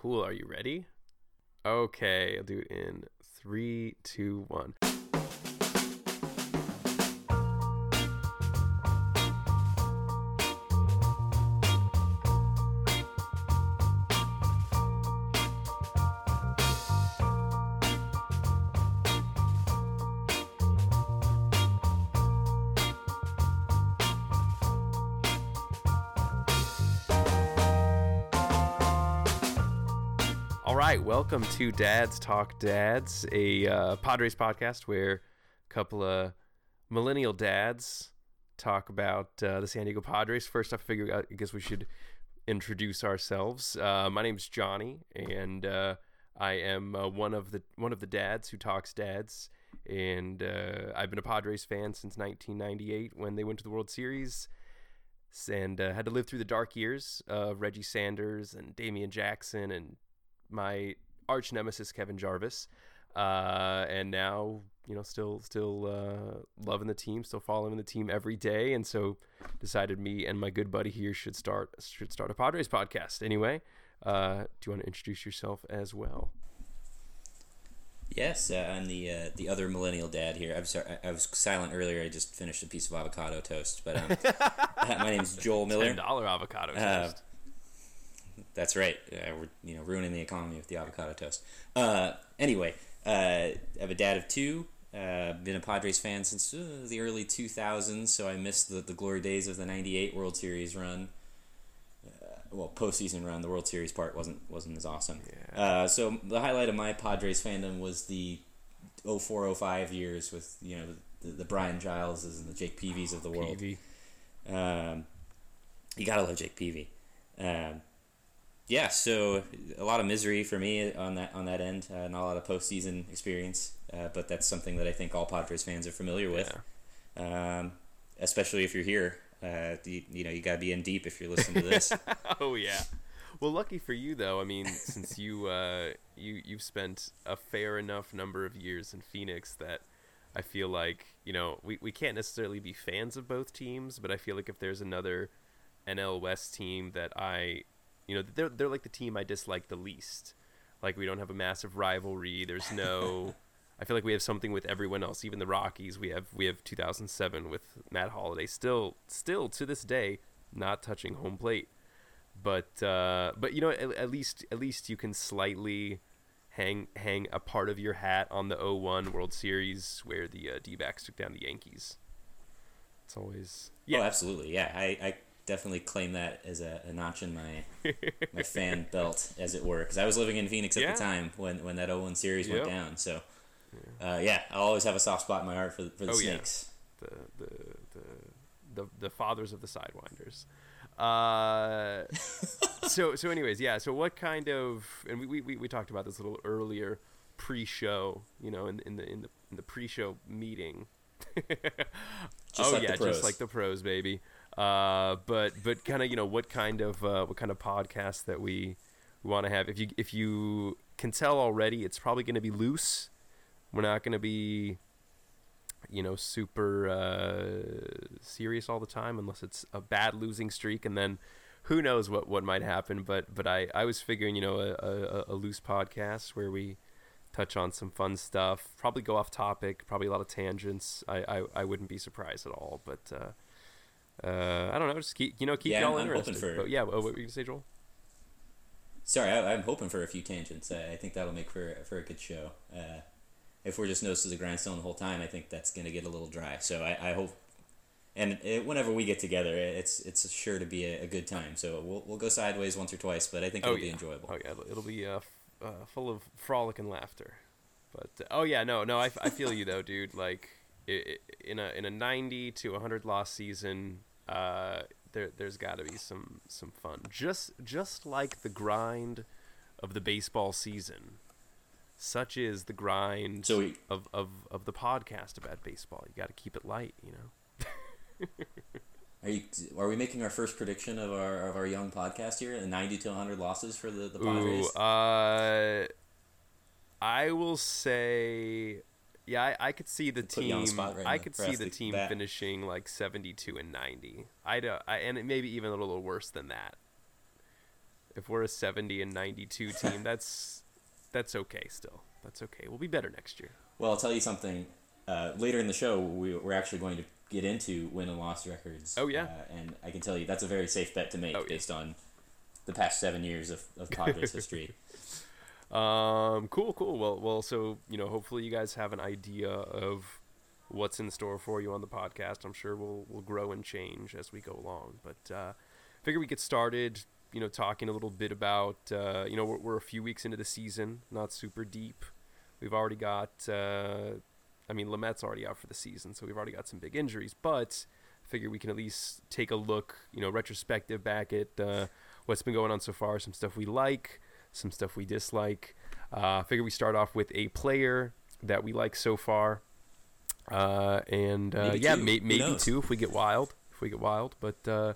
Cool. Are you ready? Okay, I'll do it in three, two, one. Welcome to Dads Talk Dads, a uh, Padres podcast where a couple of millennial dads talk about uh, the San Diego Padres. First, I figure I guess we should introduce ourselves. Uh, my name's Johnny, and uh, I am uh, one of the one of the dads who talks dads. And uh, I've been a Padres fan since 1998 when they went to the World Series and uh, had to live through the dark years of Reggie Sanders and Damian Jackson and my arch nemesis Kevin Jarvis, uh, and now you know still still uh, loving the team, still following the team every day, and so decided me and my good buddy here should start should start a Padres podcast. Anyway, uh, do you want to introduce yourself as well? Yes, uh, I'm the uh, the other millennial dad here. I'm sorry, I, I was silent earlier. I just finished a piece of avocado toast. But um, my name's Joel Miller. Ten dollar avocado Uh, toast. That's right. Uh, we're you know ruining the economy with the avocado toast. Uh, anyway, uh, I have a dad of two. Uh, been a Padres fan since uh, the early 2000s, so I missed the, the glory days of the '98 World Series run. Uh, well, postseason run. The World Series part wasn't wasn't as awesome. Yeah. Uh, so the highlight of my Padres fandom was the 0405 years with you know the, the Brian Gileses and the Jake Peavies of the world. PV. Um, you gotta love Jake Peavy. Um, yeah, so a lot of misery for me on that on that end. Uh, not a lot of postseason experience, uh, but that's something that I think all Padres fans are familiar with. Um, especially if you're here, uh, you, you know you gotta be in deep if you're listening to this. oh yeah. Well, lucky for you though. I mean, since you uh, you you've spent a fair enough number of years in Phoenix that I feel like you know we, we can't necessarily be fans of both teams, but I feel like if there's another NL West team that I you know they're they're like the team I dislike the least. Like we don't have a massive rivalry. There's no. I feel like we have something with everyone else, even the Rockies. We have we have 2007 with Matt Holliday. Still, still to this day, not touching home plate but uh, but you know at, at least at least you can slightly hang hang a part of your hat on the 01 World Series where the uh, D-backs took down the Yankees. It's always Oh, absolutely. Yeah, I, I definitely claim that as a, a notch in my my fan belt, as it were, because I was living in Phoenix at Yeah. the time when, when that 0-1 series Yep. went down. So, uh, yeah, I'll always have a soft spot in my heart for, for the Oh, yeah. Snakes. the the the the, the fathers of the sidewinders. Uh, so so anyways, yeah. So what kind of and we, we, we talked about this a little earlier pre-show, you know, in, in the in the in the pre-show meeting. Oh like yeah, just like the pros, baby. Uh, but but kind of you know what kind of uh, what kind of podcast that we, we want to have. If you if you can tell already, it's probably going to be loose. We're not going to be you know super uh, serious all the time unless it's a bad losing streak and then who knows what what might happen but but i i was figuring you know a, a, a loose podcast where we touch on some fun stuff probably go off topic probably a lot of tangents i i, I wouldn't be surprised at all but uh I don't know. Just keep, you know, keep Yeah, y'all I'm hoping interested. for- But yeah, what were you gonna say, Joel? Sorry, I, I'm hoping for a few tangents. I, I think that'll make for for a good show. Uh, if we're just nose to the grindstone the whole time, I think that's going to get a little dry. So I, I hope, and it, whenever we get together, it's it's sure to be a, a good time. So we'll we'll go sideways once or twice, but I think it'll be yeah. enjoyable. Oh yeah, it'll, it'll be uh, f- uh, full of frolic and laughter. But uh, oh yeah, no, no, I, f- I feel you though, dude. Like in a in a ninety to hundred loss season, uh, there there's got to be some some fun. Just just like the grind of the baseball season. Such is the grind So we- of, of, of the podcast about baseball. You got to keep it light, you know. Are you are we making our first prediction of our of our young podcast here? Ninety to hundred losses for the the Padres. Ooh, uh, I will say, yeah, I, I could see the team. the right I could see the team bat. finishing like seventy-two and ninety. I don't, I, and maybe even a little worse than that. if we're a 70 and 92 team, that's that's okay still. That's okay. We'll be better next year. Well, I'll tell you something. Uh, later in the show, we, we're actually going to get into win and loss records. Oh, yeah? Uh, and I can tell you that's a very safe bet to make Oh, yeah. based on the past seven years of, of Padres history. Um, cool, cool. Well, well, so you know, hopefully you guys have an idea of what's in store for you on the podcast. I'm sure we'll we'll grow and change as we go along. But uh, figure we get started. You know, talking a little bit about uh, you know we're, we're a few weeks into the season, not super deep. We've already got. Uh, I mean, Lamet's already out for the season, so we've already got some big injuries. But figure we can at least take a look, you know, retrospective back at uh, what's been going on so far, some stuff we like, some stuff we dislike. Uh, figure we start off with a player that we like so far, uh, and uh, Maybe yeah, two. may- maybe two if we get wild. If we get wild, but uh,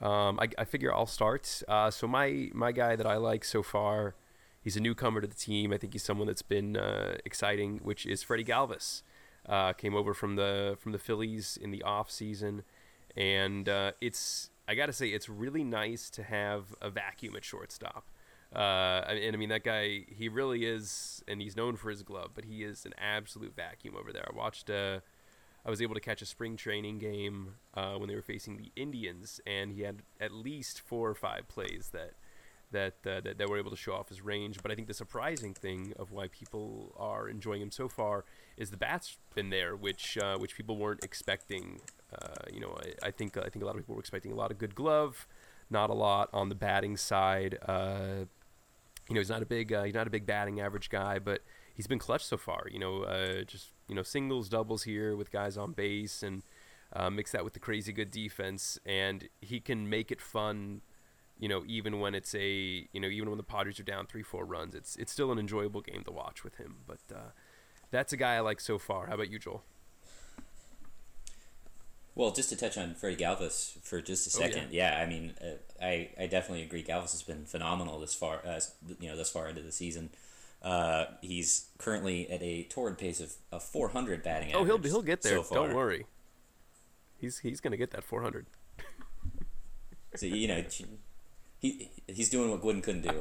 um, I, I figure I'll start. Uh, so my my guy that I like so far, he's a newcomer to the team. I think he's someone that's been uh, exciting, which is Freddie Galvis. Uh, came over from the from the Phillies in the off season, and uh, it's I got to say it's really nice to have a vacuum at shortstop. Uh, and, I mean that guy, he really is, and he's known for his glove, but he is an absolute vacuum over there. I watched. Uh, I was able to catch a spring training game uh, when they were facing the Indians, and he had at least four or five plays that that, uh, that that were able to show off his range. But I think the surprising thing of why people are enjoying him so far is the bat's been there, which uh, which people weren't expecting. Uh, you know, I, I think I think a lot of people were expecting a lot of good glove, not a lot on the batting side. Uh, you know, he's not a big uh, he's not a big batting average guy, but he's been clutch so far. You know, uh, just you know singles, doubles here with guys on base, and uh, mix that with the crazy good defense, and he can make it fun. You know, even when it's a you know even when the Padres are down three four runs, it's it's still an enjoyable game to watch with him. But uh, that's a guy I like so far. How about you, Joel? Well, just to touch on Freddie Galvis for just a Oh, yeah. second, yeah. I mean, uh, I I definitely agree. Galvis has been phenomenal this far, uh, you know, this far into the season. Uh, he's currently at a torrid pace of, of 400 batting Oh, he'll he'll get there. So. Don't worry. He's he's gonna get that 400. So you know, he he's doing what Gooden couldn't do.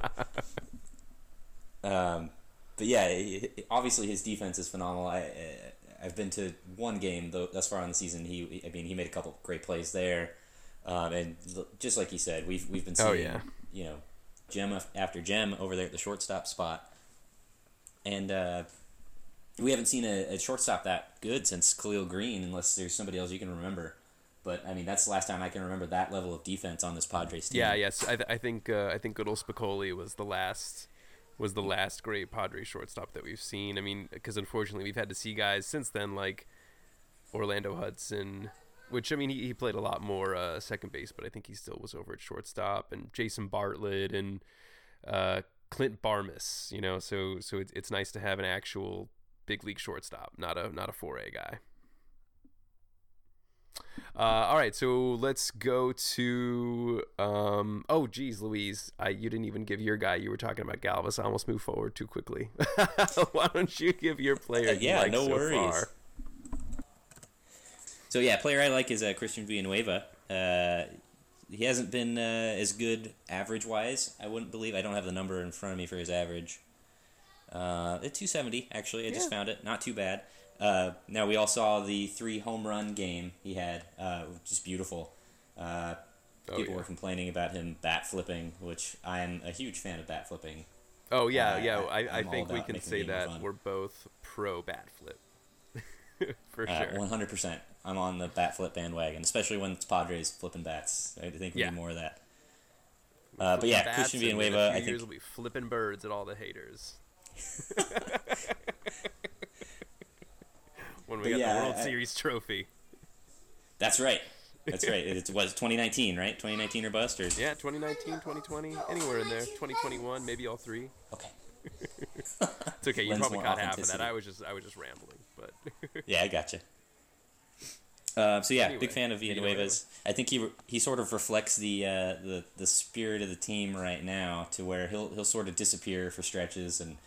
um, but yeah, obviously his defense is phenomenal. I I've been to one game though thus far on the season. He I mean he made a couple great plays there, um, and just like he said, we've we've been seeing Oh, yeah. you know gem after gem over there at the shortstop spot, and. Uh, we haven't seen a, a shortstop that good since Khalil Greene, unless there's somebody else you can remember. But I mean, that's the last time I can remember that level of defense on this Padres team. Yeah, yes. I, th- I think uh, I think good old Spicoli was the last was the last great Padres shortstop that we've seen. I mean, because unfortunately we've had to see guys since then like Orlando Hudson, which I mean he, he played a lot more uh, second base, but I think he still was over at shortstop, and Jason Bartlett and uh, Clint Barmes. You know, so so it's it's nice to have an actual big league shortstop, not a not a four A guy. Uh, all right, so let's go to. Um, oh, geez, Louise, I, you didn't even give your guy. You were talking about Galvis. I almost moved forward too quickly. Why don't you give your player? Yeah, like no so worries. far? So yeah, player I like is uh, Christian Villanueva. Uh, he hasn't been uh, as good average wise. I wouldn't believe. I don't have the number in front of me for his average. Uh, at 270 actually. I just Yeah. found it. Not too bad. Uh, now we all saw the three home run game he had, uh, just beautiful. Uh, Oh, people yeah. were complaining about him bat flipping, which I am a huge fan of bat flipping. Oh yeah, Uh, yeah. I- I, I think we can say that fun. we're both pro bat flip. For Uh, sure. 100%. I'm on the bat flip bandwagon, especially when it's Padres flipping bats. I think we Yeah. need more of that. Uh, but yeah, Bats, Christian and Villanueva, I think we'll be flipping birds at all the haters. when we But got yeah, the World I- Series trophy. that's right. That's right. It was 2019, right? 2019 or bust, or Yeah, 2019, 2020, anywhere in there. 2021, maybe all three. okay. It's okay. You probably caught half of that. I was just I was just rambling, but Yeah, I gotcha. Uh, so yeah, Anyway, big fan of Villanueva's. I think he he sort of reflects the uh, the the spirit of the team right now, to where he'll he'll sort of disappear for stretches and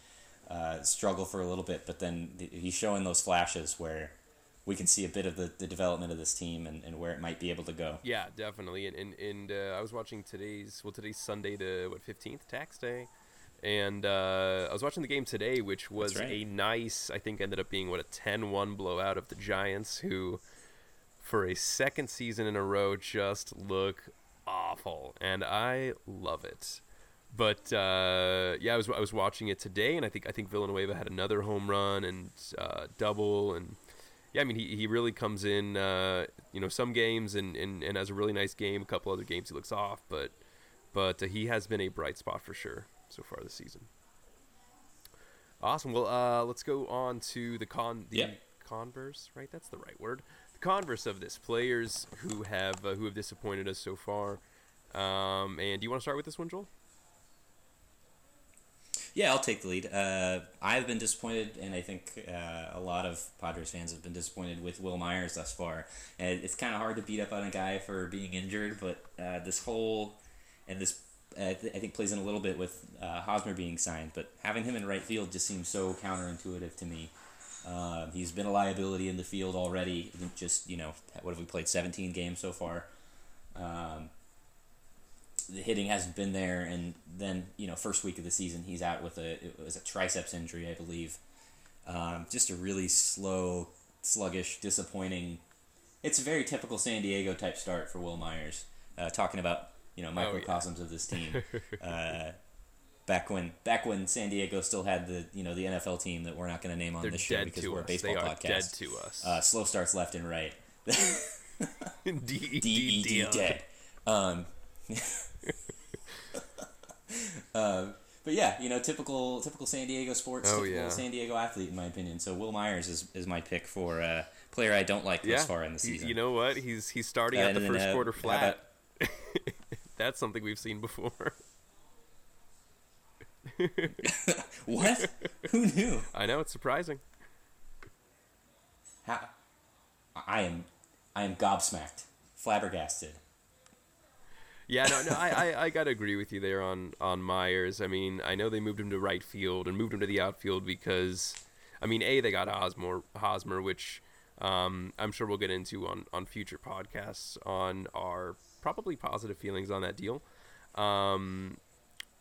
uh, struggle for a little bit, but then th- he's showing those flashes where we can see a bit of the, the development of this team and, and where it might be able to go. Yeah, definitely. And and, and uh, I was watching today's well today's Sunday the what fifteenth tax day, and uh, I was watching the game today, which was right. a nice. I think ended up being what a 10-1 blowout of the Giants, who for a second season in a row just look awful, and I love it. But uh, yeah, I was I was watching it today, and I think I think Villanueva had another home run and uh, double, and yeah, I mean he, he really comes in, uh, you know, some games and, and, and has a really nice game. A couple other games he looks off, but but uh, he has been a bright spot for sure so far this season. Awesome. Well, uh, let's go on to the con the Yep. converse, right? That's the right word. The converse of this: players who have uh, who have disappointed us so far. Um, and do you want to start with this one, Joel? Yeah, I'll take the lead. Uh, I've been disappointed, and I think uh, a lot of Padres fans have been disappointed with Wil Myers thus far. And it's kind of hard to beat up on a guy for being injured, but uh, this whole and this uh, th- I think plays in a little bit with uh, Hosmer being signed, but having him in right field just seems so counterintuitive to me. Uh, he's been a liability in the field already. Just you know, what have we played? Seventeen games so far. Um, the hitting hasn't been there, and then you know, first week of the season, he's out with a it was a triceps injury, I believe. Um, just a really slow, sluggish, disappointing. It's a very typical San Diego type start for Wil Myers. Uh, talking about you know microcosms of this team. uh, back when back when San Diego still had the you know the NFL team that we're not going to name on They're this show because we're a baseball they podcast. dead to us. Uh, slow starts left and right. D E D dead. Um, uh, but yeah, you know, typical typical San Diego sports, Oh, typical yeah. San Diego athlete, in my opinion. So Wil Myers is, is my pick for uh, player I don't like Yeah. this far in the season. You know what? He's he's starting Uh, at the and then, first uh, quarter flat. That's something we've seen before. what? Who knew? I know it's surprising. How? I am, I am gobsmacked, flabbergasted. Yeah, no, no, I, I, I gotta agree with you there on on Myers. I mean, I know they moved him to right field and moved him to the outfield because, I mean, a they got Hosmer, Hosmer, which um, I'm sure we'll get into on on future podcasts on our probably positive feelings on that deal, um,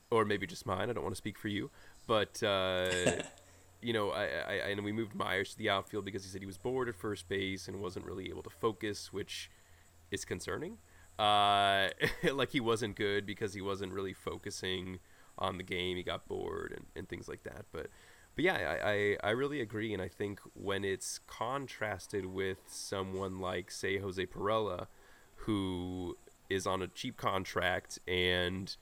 or maybe just mine. I don't want to speak for you, but. Uh, you know, I, I, I and we moved Myers to the outfield because he said he was bored at first base and wasn't really able to focus, which is concerning. Uh, like he wasn't good because he wasn't really focusing on the game. He got bored and, and things like that. But but yeah, I, I, I really agree. And I think when it's contrasted with someone like say Jose Pirela, who is on a cheap contract and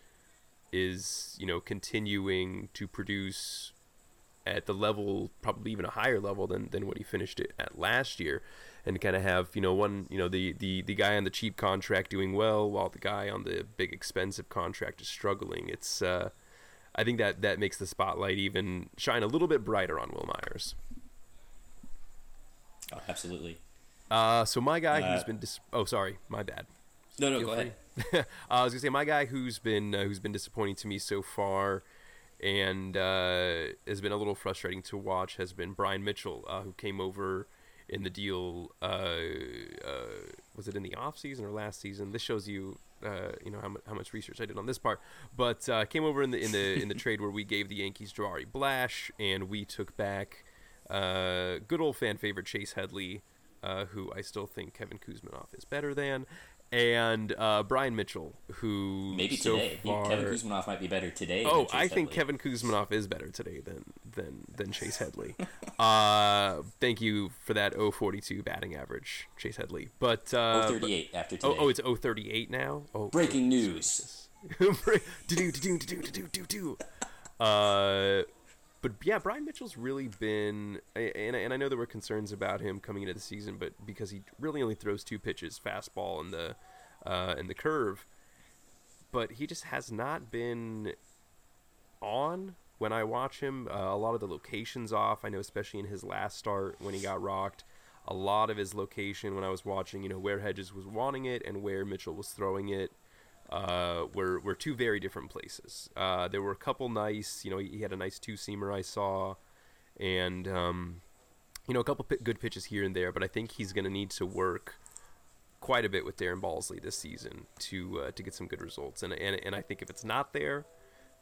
is you know continuing to produce at the level, probably even a higher level than, than what he finished it at last year, and kind of have you know one you know the, the the guy on the cheap contract doing well while the guy on the big expensive contract is struggling. It's uh, I think that that makes the spotlight even shine a little bit brighter on Wil Myers. Oh, absolutely. Uh, so my guy who's been dis- oh sorry my bad. No, no, Feel go free. ahead. uh, I was gonna say my guy who's been uh, who's been disappointing to me so far, and uh, has been a little frustrating to watch has been Bryan Mitchell, uh, who came over in the deal. Uh, uh, was it in the off season or last season? This shows you. Uh, you know how, mu- how much research I did on this part, but uh, came over in the in the in the trade where we gave the Yankees Jabari Blash and we took back uh, good old fan favorite Chase Headley, uh, who I still think Kevin Kouzmanoff is better than, and uh, Bryan Mitchell, who Maybe so today. Far- Kevin Kouzmanoff might be better today. Oh, I think Headley. Kevin Kouzmanoff is better today than than than Chase Headley. uh, thank you for that 042 batting average, Chase Headley. But uh, 038 after Oh, today. oh, it's 038 now. Oh, Breaking news. Do-do-do-do-do-do-do. Uh, but yeah, Bryan Mitchell's really been, and, and I know there were concerns about him coming into the season, but because he really only throws two pitches, fastball and the uh, and the curve, but he just has not been on when I watch him. Uh, a lot of the locations off. I know, especially in his last start when he got rocked. A lot of his location when I was watching, you know, where Hedges was wanting it and where Mitchell was throwing it, uh, were were two very different places. Uh, there were a couple nice, you know, he, had a nice two seamer I saw, and um, you know, a couple p- good pitches here and there, but I think he's going to need to work quite a bit with Darren Balsley this season to uh, to get some good results. And, and and I think if it's not there,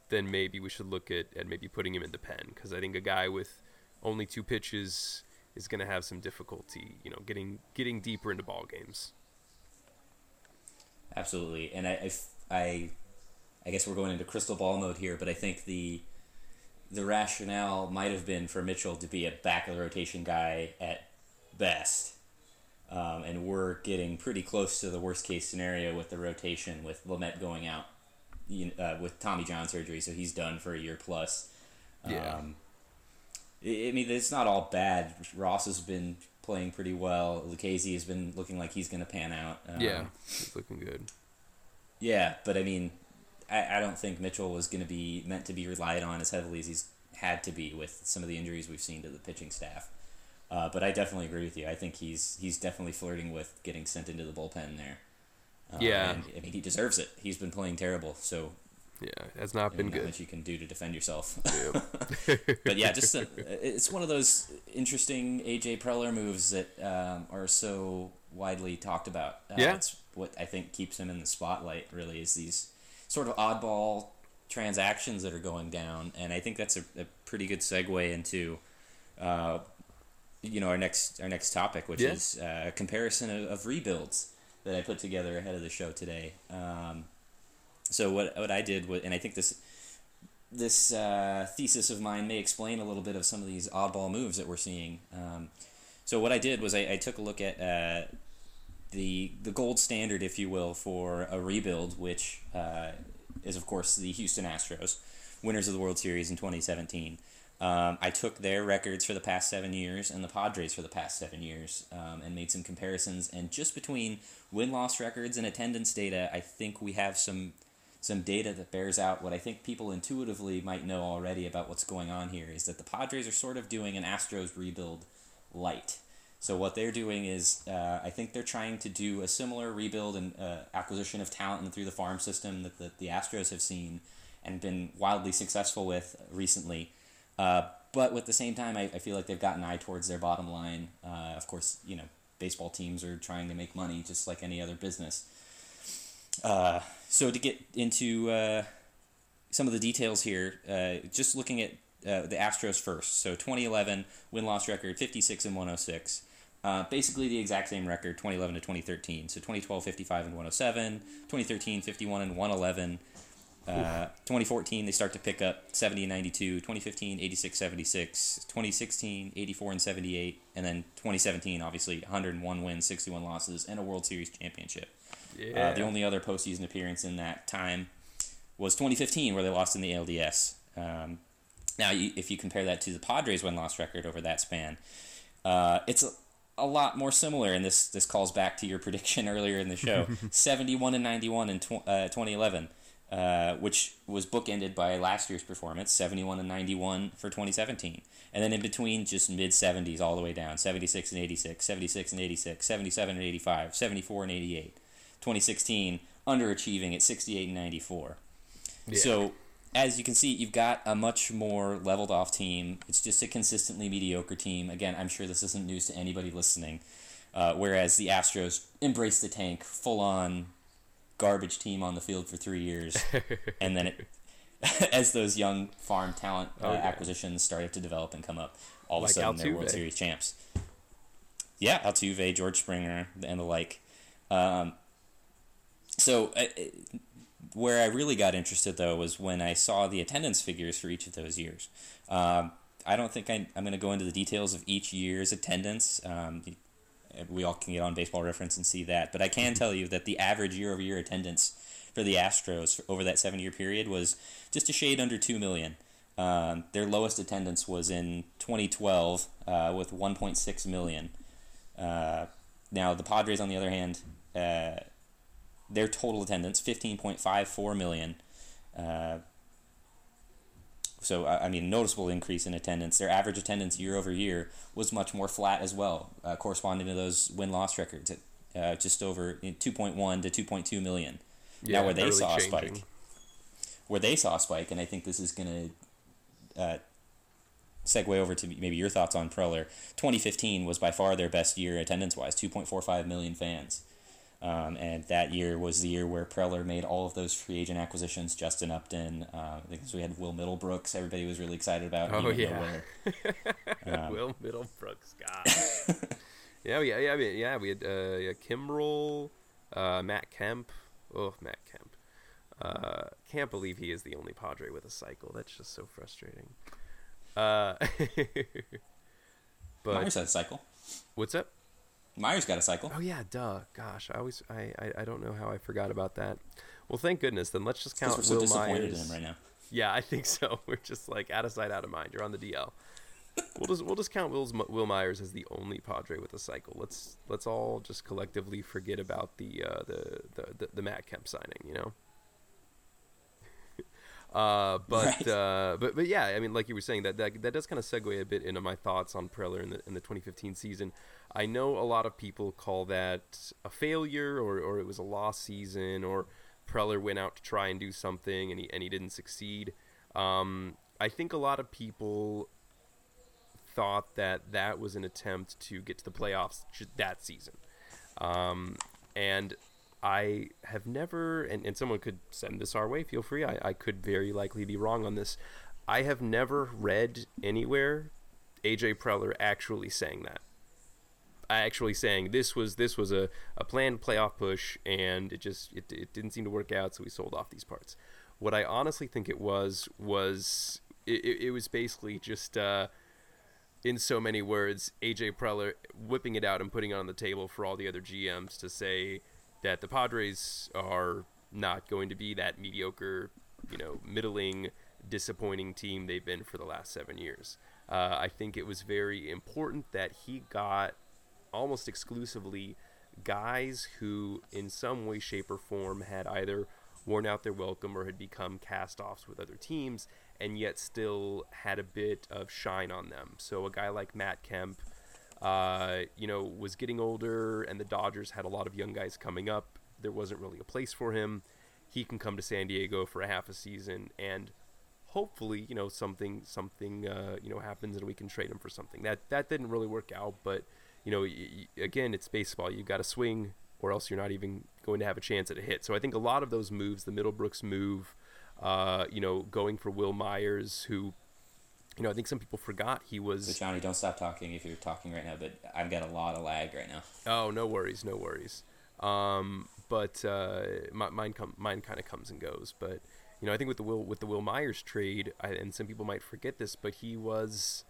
then maybe we should look at, at maybe putting him in the pen because I think a guy with only two pitches is going to have some difficulty, you know, getting getting deeper into ball games. Absolutely, and I, I, I, I guess we're going into crystal ball mode here, but I think the the rationale might have been for Mitchell to be a back of the rotation guy at best. Um, and we're getting pretty close to the worst case scenario with the rotation with Lamet going out you know, uh, with Tommy John surgery, so he's done for a year plus. Yeah. Um, I I mean, it's not all bad. Ross has been playing pretty well. Lucchesi has been looking like he's going to pan out. Um, yeah, he's looking good. Yeah, but I mean, I, I don't think Mitchell was going to be meant to be relied on as heavily as he's had to be with some of the injuries we've seen to the pitching staff. Uh, but I definitely agree with you. I think he's he's definitely flirting with getting sent into the bullpen there. Uh, Yeah. and, I mean he deserves it. He's been playing terrible, so Yeah, has not been not good. much you can do to defend yourself. Yeah. but yeah, just a, it's one of those interesting AJ Preller moves that um, are so widely talked about. Uh, Yeah. it's what I think keeps him in the spotlight. Really, is these sort of oddball transactions that are going down, and I think that's a, a pretty good segue into. Uh, you know our next our next topic, which Yeah. is uh, a comparison of, of rebuilds that I put together ahead of the show today. Um, so what what I did was, and I think this this uh, thesis of mine may explain a little bit of some of these oddball moves that we're seeing. Um, so what I did was I, I took a look at uh, the the gold standard, if you will, for a rebuild, which uh, is of course the Houston Astros, winners of the World Series in 2017. Um, I took their records for the past seven years and the Padres for the past seven years um, and made some comparisons. And just between win loss records and attendance data, I think we have some some data that bears out what I think people intuitively might know already about what's going on here is that the Padres are sort of doing an Astros rebuild light. So what they're doing is, uh, I think they're trying to do a similar rebuild and uh, acquisition of talent through the farm system that the, the Astros have seen and been wildly successful with recently. Uh, but at the same time, I, I feel like they've got an eye towards their bottom line. Uh, of course, you know, baseball teams are trying to make money just like any other business. Uh, so to get into uh, some of the details here, uh, just looking at uh, the Astros first. So 2011 win loss record 56 and 106. Uh, basically the exact same record 2011 to 2013. So 2012 55 and 107, 2013 51 and 111. Uh, 2014 they start to pick up 70 and 92 2015 86 76 2016 84 and 78 and then 2017 obviously 101 wins 61 losses and a world series championship Yeah. uh, the only other postseason appearance in that time was 2015, where they lost in the ALDS. Um, now, you, if you compare that to the Padres' win-loss record over that span, uh, it's a, a lot more similar. And this this calls back to your prediction earlier in the show: 71 and 91 in tw- uh, 2011, uh, which was bookended by last year's performance: 71 and 91 for 2017. And then in between, just mid 70s all the way down: 76 and 86, 76 and 86, 77 and 85, 74 and 88. 2016 underachieving at 68 and 94. Yeah. So as you can see, you've got a much more leveled off team. It's just a consistently mediocre team. Again, I'm sure this isn't news to anybody listening. Uh, whereas the Astros embraced the tank, full on garbage team on the field for three years, and then it, as those young farm talent uh, Oh, yeah. acquisitions started to develop and come up, all of a sudden they're World Series champs. Yeah, Altuve, George Springer, and the like. Um, so, uh, uh, where I really got interested though was when I saw the attendance figures for each of those years. Um, I don't think I, I'm going to go into the details of each year's attendance. Um, we all can get on Baseball Reference and see that, but I can tell you that the average year-over-year attendance for the Astros over that seven-year period was just a shade under two million. Um, their lowest attendance was in 2012 uh, with 1.6 million. Uh, now the Padres, on the other hand, uh, their total attendance 15.54 million. Uh, so I mean, noticeable increase in attendance. Their average attendance year over year was much more flat as well, uh, corresponding to those win loss records at uh, just over 2.1 to 2.2 million. yeah, now where they saw a spike, where they saw a spike, and I think this is going to uh, segue over to maybe your thoughts on Preller. 2015 was by far their best year attendance wise, 2.45 million fans. Um, and that year was the year where Preller made all of those free agent acquisitions. Justin Upton, uh, I think we had Will Middlebrooks. Everybody was really excited about. Oh yeah, um, Will Middlebrooks, God. yeah, yeah, yeah. Yeah, we had uh, yeah, Kimbrel, uh, Matt Kemp. Oh, Matt Kemp. Uh, can't believe he is the only Padre with a cycle. That's just so frustrating. Uh, but Myers had a cycle. What's up? Myers got a cycle. Oh yeah, duh. Gosh, I always I, I, I don't know how I forgot about that. Well, thank goodness. Then let's just count we're so Will disappointed Myers. in him right now. Yeah, I think so. We're just like out of sight, out of mind. You're on the DL. we'll just we'll just count Wil's, Wil Myers as the only Padre with a cycle. Let's let's all just collectively forget about the uh, the, the, the the Matt Kemp signing. You know. Uh, but right. uh, but but yeah, I mean, like you were saying, that that, that does kind of segue a bit into my thoughts on Preller in the in the 2015 season. I know a lot of people call that a failure, or or it was a lost season, or Preller went out to try and do something and he and he didn't succeed. Um, I think a lot of people thought that that was an attempt to get to the playoffs that season, um, and I have never, and, and someone could send this our way, feel free. I, I could very likely be wrong on this. I have never read anywhere AJ Preller actually saying that. Actually saying this was this was a, a planned playoff push and it just it, it didn't seem to work out so we sold off these parts. What I honestly think it was was it, it was basically just uh, in so many words AJ Preller whipping it out and putting it on the table for all the other GMs to say that the Padres are not going to be that mediocre, you know, middling, disappointing team they've been for the last seven years. Uh, I think it was very important that he got almost exclusively guys who, in some way, shape, or form, had either worn out their welcome or had become cast offs with other teams and yet still had a bit of shine on them. So a guy like Matt Kemp uh, you know, was getting older, and the Dodgers had a lot of young guys coming up. There wasn't really a place for him. He can come to San Diego for a half a season, and hopefully, you know, something something uh, you know happens, and we can trade him for something. That that didn't really work out, but you know, y- again, it's baseball. You've got to swing, or else you're not even going to have a chance at a hit. So I think a lot of those moves, the Middlebrooks move, uh, you know, going for Wil Myers, who you know, I think some people forgot he was. So Johnny, don't stop talking if you're talking right now. But I've got a lot of lag right now. Oh, no worries, no worries. Um, but uh, my, mine com- mine kind of comes and goes. But you know, I think with the Will with the Wil Myers trade, I, and some people might forget this, but he was,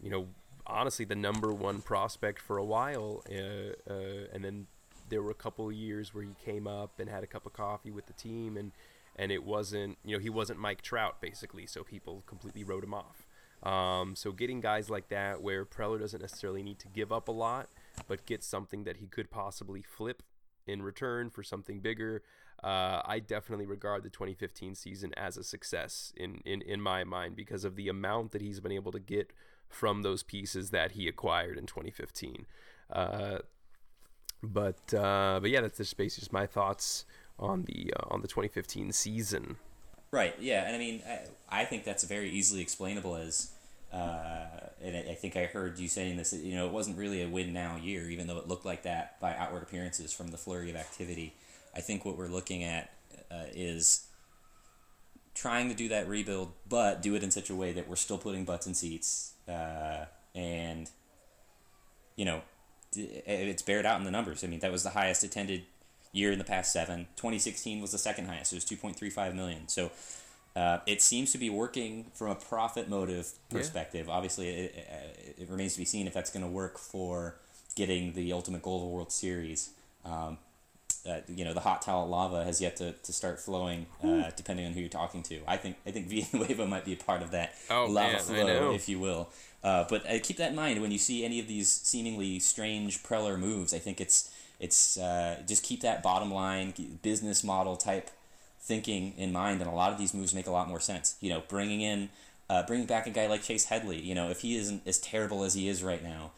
you know, honestly the number one prospect for a while, uh, uh, and then there were a couple of years where he came up and had a cup of coffee with the team, and and it wasn't, you know, he wasn't Mike Trout basically, so people completely wrote him off. Um, so getting guys like that where Preller doesn't necessarily need to give up a lot, but get something that he could possibly flip in return for something bigger. Uh, I definitely regard the 2015 season as a success in, in, in my mind because of the amount that he's been able to get from those pieces that he acquired in 2015. Uh, but uh, but yeah, that's just basically just my thoughts on the uh, on the 2015 season. Right. Yeah, and I mean, I, I think that's very easily explainable as, uh, and I, I, think I heard you saying this. You know, it wasn't really a win now year, even though it looked like that by outward appearances from the flurry of activity. I think what we're looking at uh, is trying to do that rebuild, but do it in such a way that we're still putting butts in seats, uh, and you know, it's bared out in the numbers. I mean, that was the highest attended year in the past seven. 2016 was the second highest. It was 2.35 million. So uh, it seems to be working from a profit motive perspective. Yeah. Obviously, it, it, it, remains to be seen if that's going to work for getting the ultimate goal of the World Series. Um, uh, you know, the hot towel lava has yet to, to start flowing, uh, depending on who you're talking to. I think I think Villanueva might be a part of that oh, lava man, flow, if you will. Uh, but uh, keep that in mind when you see any of these seemingly strange Preller moves. I think it's it's uh, just keep that bottom line business model type thinking in mind, and a lot of these moves make a lot more sense. You know, bringing in, uh, bringing back a guy like Chase Headley. You know, if he isn't as terrible as he is right now,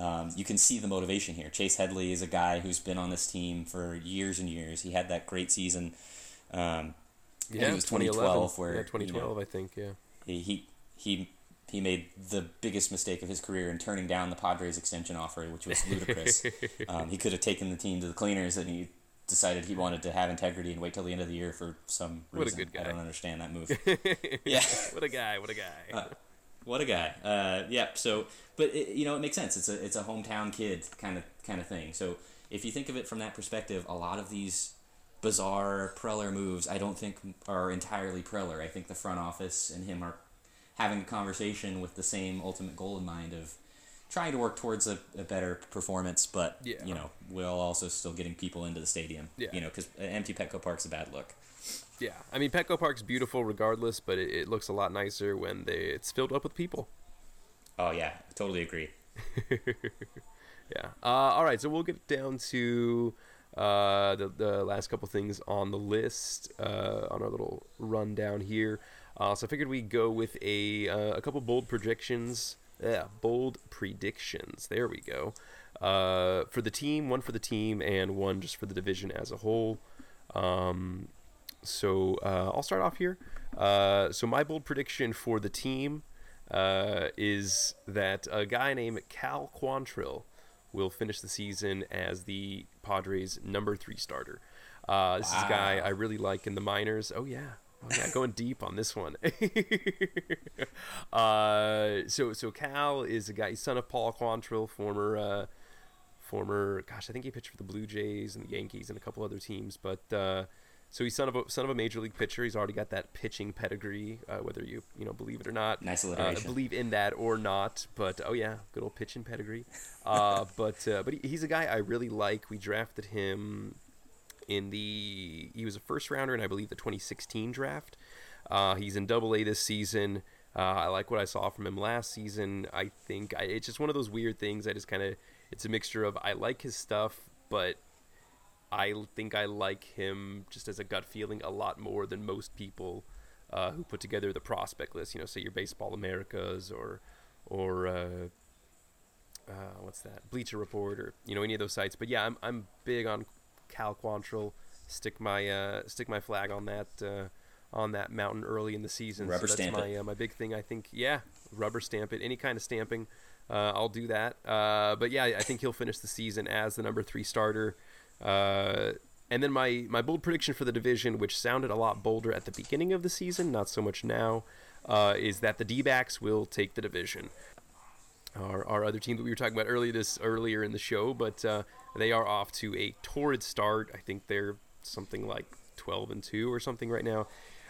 um, you can see the motivation here. Chase Headley is a guy who's been on this team for years and years. He had that great season. Um, yeah, it was 2012 where yeah, 2012 you know, I think. Yeah, he he, he he made the biggest mistake of his career in turning down the Padres extension offer, which was ludicrous. um, he could have taken the team to the cleaners, and he decided he wanted to have integrity and wait till the end of the year for some reason. What a good guy. I don't understand that move. yeah. what a guy! What a guy! Uh, what a guy. Uh, yeah. So, but it, you know, it makes sense. It's a it's a hometown kid kind of kind of thing. So if you think of it from that perspective, a lot of these bizarre Preller moves, I don't think are entirely Preller. I think the front office and him are having a conversation with the same ultimate goal in mind of trying to work towards a, a better performance, but Yeah. you know, while also still getting people into the stadium. Yeah. You know, because empty Petco Park's a bad look. yeah, I mean Petco Park's beautiful regardless, but it, it looks a lot nicer when they it's filled up with people. Oh yeah, totally agree. Yeah. Uh, all right, so we'll get down to uh, the, the last couple things on the list uh, on our little rundown here. Uh, so I figured we'd go with a, uh, a couple bold predictions. Yeah, bold predictions. There we go. Uh, for the team, one for the team, and one just for the division as a whole. Um, so uh, I'll start off here. Uh, so my bold prediction for the team uh, is that a guy named Cal Quantrill will finish the season as the Padres' number three starter. Uh, this is a guy I really like in the minors. Oh yeah, oh yeah, going deep on this one. uh, so so Cal is a guy, he's son of Paul Quantrill, former. Uh, former gosh i think he pitched for the blue jays and the yankees and a couple other teams but uh, so he's son of a son of a major league pitcher he's already got that pitching pedigree uh, whether you you know believe it or not Nice uh, alliteration. believe in that or not but oh yeah good old pitching pedigree uh, but uh, but he, he's a guy i really like we drafted him in the he was a first rounder in I believe the 2016 draft. Uh, he's in Double A this season. Uh, I like what I saw from him last season. I think I, it's just one of those weird things. I just kind of it's a mixture of I like his stuff, but I think I like him just as a gut feeling a lot more than most people uh, who put together the prospect list. You know, say your Baseball Americas or or uh, uh, what's that Bleacher Report or you know any of those sites. But yeah, I'm I'm big on Cal Quantrill. Stick my uh, stick my flag on that uh, on that mountain early in the season. Rubber so that's stamp my it. uh, my big thing. I think yeah, rubber stamp it. Any kind of stamping, uh, I'll do that. Uh, but yeah, I think he'll finish the season as the number three starter. Uh, and then my my bold prediction for the division, which sounded a lot bolder at the beginning of the season, not so much now, uh, is that the D-backs will take the division our, our other team that we were talking about earlier this earlier in the show, but uh, they are off to a torrid start. I think they're something like 12 and two or something right now.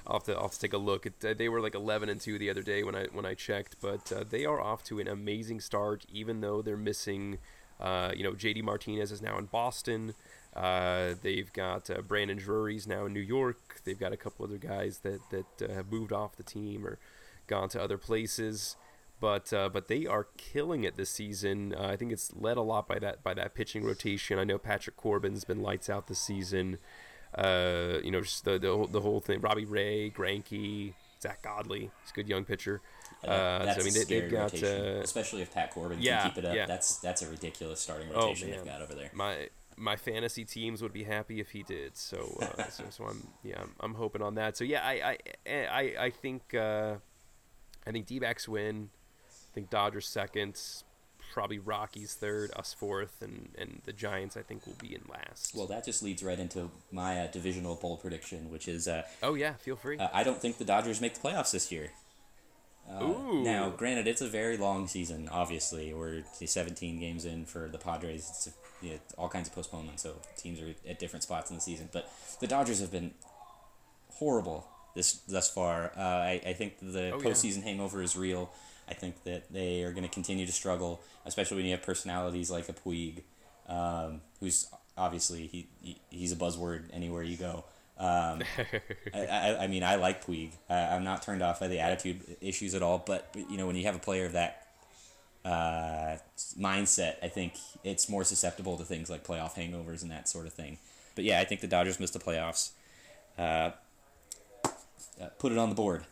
I'll have to, I'll have to take a look. At, uh, they were like 11 and two the other day when I when I checked, but uh, they are off to an amazing start. Even though they're missing, uh, you know, JD Martinez is now in Boston. Uh, they've got Brandon Drury's now in New York. They've got a couple other guys that that have moved off the team or gone to other places but uh, but they are killing it this season. Uh, I think it's led a lot by that by that pitching rotation. I know Patrick Corbin's been lights out this season. Uh, you know, just the, the whole- the whole thing. Robbie Ray, Greinke, Zack Godley. He's a good young pitcher. Uh, that's so I mean, a they, scary they've got rotation, uh, especially if Pat Corbin yeah, can keep it up. yeah. That's that's a ridiculous starting Oh, rotation they've got over there. my my fantasy teams would be happy if he did. So uh, so, so I'm yeah I'm, I'm hoping on that. So yeah I I I, I think uh, I think D-backs win. I think Dodgers second. Probably Rockies third, us fourth, and, and the Giants I think will be in last. Well, that just leads right into my uh, divisional bold prediction, which is uh, oh yeah, feel free. uh, I don't think the Dodgers make the playoffs this year. Uh, Ooh. Now, granted, it's a very long season. Obviously, we're 17 games in for the Padres. It's you know, all kinds of postponements, so teams are at different spots in the season. But the Dodgers have been horrible this thus far. Uh, I, I think the Oh, yeah. postseason hangover is real. I think that they are going to continue to struggle, especially when you have personalities like a Puig, um, who's obviously he, he he's a buzzword anywhere you go. Um, I, I, I mean, I like Puig. I, I'm not turned off by the attitude issues at all. But you know, when you have a player of that uh, mindset, I think it's more susceptible to things like playoff hangovers and that sort of thing. But yeah, I think the Dodgers missed the playoffs. Uh, uh, put it on the board.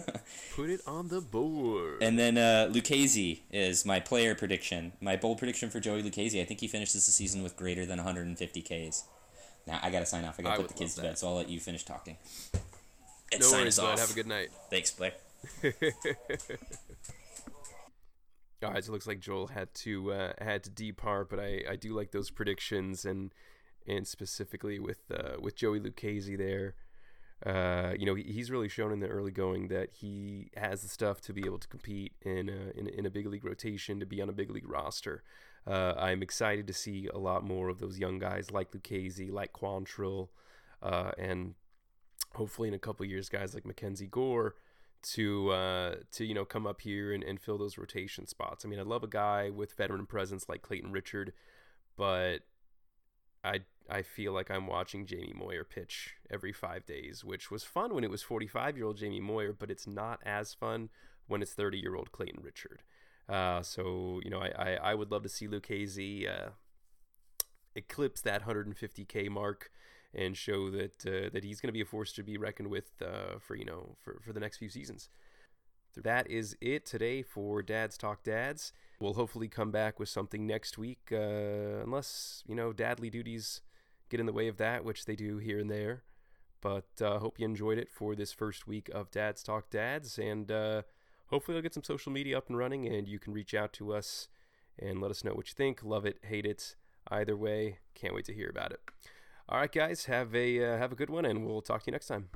Put it on the board. And then uh, Lucchesi is my player prediction. My bold prediction for Joey Lucchesi. I think he finishes the season with greater than 150 Ks. Now I gotta sign off. I gotta I put the kids to bed, so I'll let you finish talking. And no sign worries, us bud. Have a good night. Thanks, Blair. All right, so it looks like Joel had to uh, had to depart, but I, I do like those predictions and and specifically with uh, with Joey Lucchesi there. Uh, you know, he, he's really shown in the early going that he has the stuff to be able to compete in a, in, in a big league rotation, to be on a big league roster. Uh, I'm excited to see a lot more of those young guys like Lucchesi, like Quantrill, uh, and hopefully in a couple years, guys like Mackenzie Gore to uh, to you know come up here and, and fill those rotation spots. I mean, I love a guy with veteran presence like Clayton Richard, but I I feel like I'm watching Jamie Moyer pitch every five days, which was fun when it was 45 year old Jamie Moyer, but it's not as fun when it's 30 year old Clayton Richard. Uh, so you know, I, I, I would love to see Lucchesi uh, eclipse that 150k mark and show that uh, that he's going to be a force to be reckoned with uh, for you know for, for the next few seasons. That is it today for Dads Talk Dads. We'll hopefully come back with something next week, uh, unless you know dadly duties get in the way of that, which they do here and there. But uh, hope you enjoyed it for this first week of Dads Talk Dads, and uh, hopefully I'll get some social media up and running, and you can reach out to us and let us know what you think. Love it, hate it, either way. Can't wait to hear about it. All right, guys, have a uh, have a good one, and we'll talk to you next time.